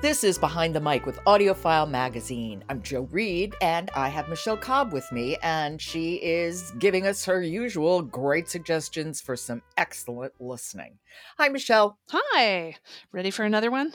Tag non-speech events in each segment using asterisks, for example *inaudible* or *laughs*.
This is Behind the Mic with AudioFile Magazine. I'm Jo Reed, and I have Michelle Cobb with me, and she is giving us her usual great suggestions for some excellent listening. Hi, Michelle. Hi. Ready for another one?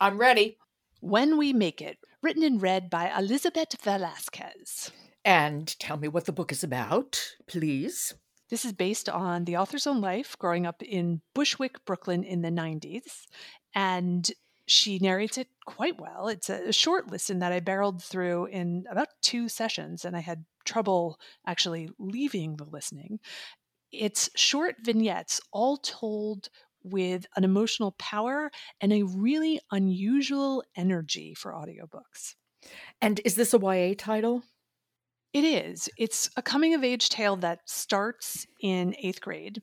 I'm ready. When We Make It, written and read by Elisabet Velasquez. And tell me what the book is about, please. This is based on the author's own life growing up in Bushwick, Brooklyn in the 90s. And she narrates it quite well. It's a short listen that I barreled through in about two sessions, and I had trouble actually leaving the listening. It's short vignettes, all told with an emotional power and a really unusual energy for audiobooks. And is this a YA title? It is. It's a coming of age tale that starts in eighth grade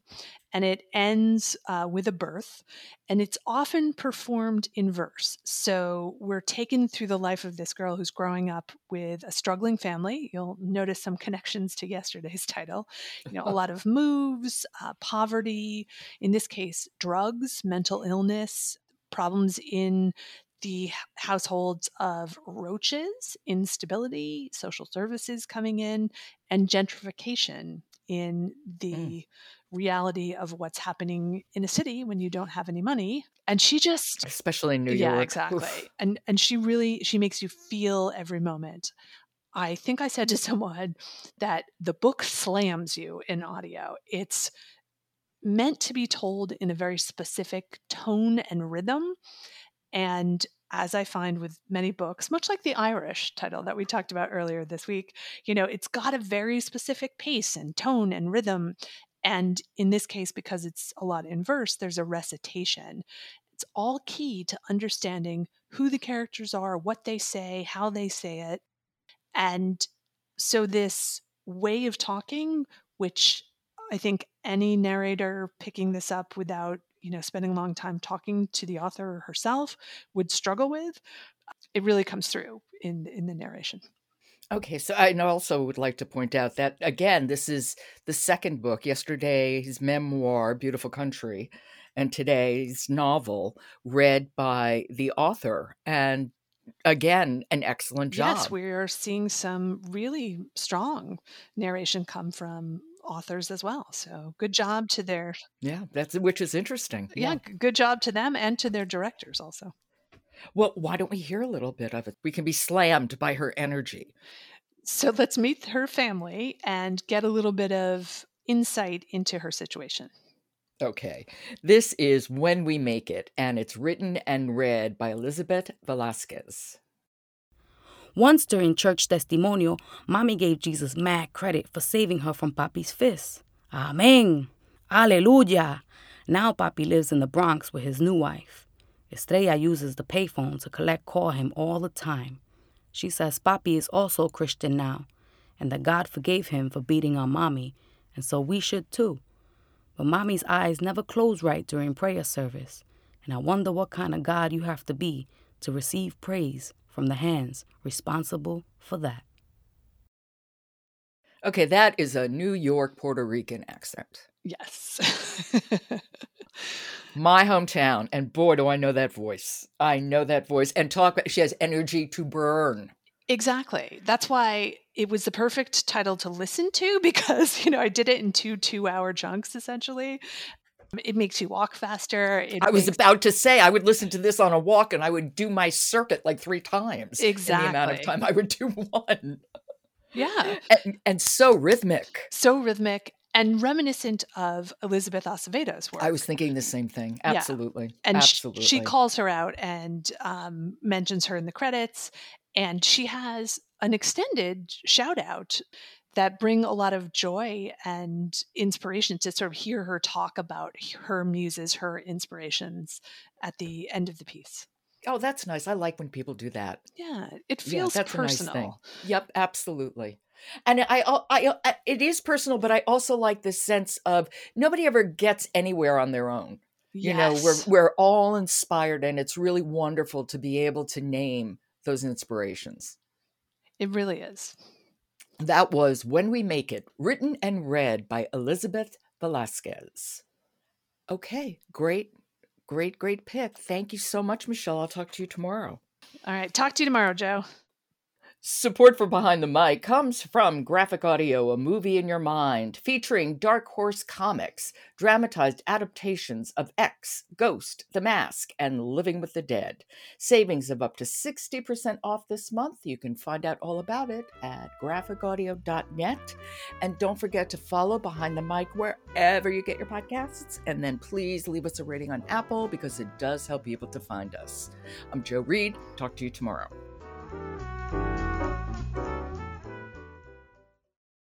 and it ends uh, with a birth, and it's often performed in verse. So we're taken through the life of this girl who's growing up with a struggling family. You'll notice some connections to yesterday's *laughs* title. You know, a lot of moves, uh, poverty, in this case, drugs, mental illness, problems in the households of roaches, instability, social services coming in, and gentrification in the mm. reality of what's happening in a city when you don't have any money. And she just especially in New yeah, York. Yeah, *laughs* exactly. Oof. And and she really she makes you feel every moment. I think I said to *laughs* someone that the book slams you in audio. It's meant to be told in a very specific tone and rhythm and as I find with many books, much like the Irish title that we talked about earlier this week, you know, it's got a very specific pace and tone and rhythm. And in this case, because it's a lot in verse, there's a recitation. It's all key to understanding who the characters are, what they say, how they say it. And so, this way of talking, which I think any narrator picking this up without you know spending a long time talking to the author herself would struggle with it really comes through in in the narration Okay, so I also would like to point out that again, this is the second book. Yesterday's memoir, Beautiful Country, and today's novel, read by the author. And again, an excellent job. Yes, we are seeing some really strong narration come from authors as well. So good job to their Yeah, that's which is interesting. Yeah, yeah, good job to them and to their directors also. Well, why don't we hear a little bit of it? We can be slammed by her energy. So let's meet her family and get a little bit of insight into her situation. Okay. This is When We Make It, and it's written and read by Elisabet Velasquez. Once during church testimonial, Mommy gave Jesus mad credit for saving her from Papi's fists. Amen. Alleluia. Now Papi lives in the Bronx with his new wife. Estrella uses the payphone to collect call him all the time. She says Papi is also Christian now, and that God forgave him for beating on Mommy, and so we should too. But Mommy's eyes never close right during prayer service, and I wonder what kind of God you have to be to receive praise from the hands responsible for that. Okay, that is a New York Puerto Rican accent. Yes. *laughs* My hometown, and boy, do I know that voice. I know that voice. And talk, she has energy to burn. Exactly. That's why it was the perfect title to listen to *laughs* because, you know, I did it in two two hour chunks essentially. It makes you walk faster. It I was makes... about to say I would listen to this on a walk and I would do my circuit like three times. Exactly. The amount of time I would do *laughs* one. Yeah. And, and so rhythmic. So rhythmic and reminiscent of Elizabeth Acevedo's work. I was thinking the same thing. Absolutely. Yeah. And Absolutely. She, she calls her out and um, mentions her in the credits. And she has an extended shout out that bring a lot of joy and inspiration to sort of hear her talk about her muses, her inspirations at the end of the piece. Oh, that's nice. I like when people do that. Yeah, it feels yeah, that's personal. Nice thing. yep, absolutely. And I, I, uh, I, it is personal, but I also like the sense of nobody ever gets anywhere on their own. Yes. You know, we're we're all inspired, and it's really wonderful to be able to name those inspirations. It really is. That was When We Make It, written and read by Elisabet Velasquez. Okay, great, Great, great pick. Thank you so much, Michelle. I'll talk to you tomorrow. All right. Talk to you tomorrow, Jo. Support for Behind the Mic comes from Graphic Audio, a movie in your mind, featuring Dark Horse Comics, dramatized adaptations of X, Ghost, The Mask, and Living with the Dead. Savings of up to 60% off this month. You can find out all about it at graphicaudio.net. And don't forget to follow Behind the Mic wherever you get your podcasts. And then please leave us a rating on Apple because it does help people to find us. I'm Jo Reed. Talk to you tomorrow.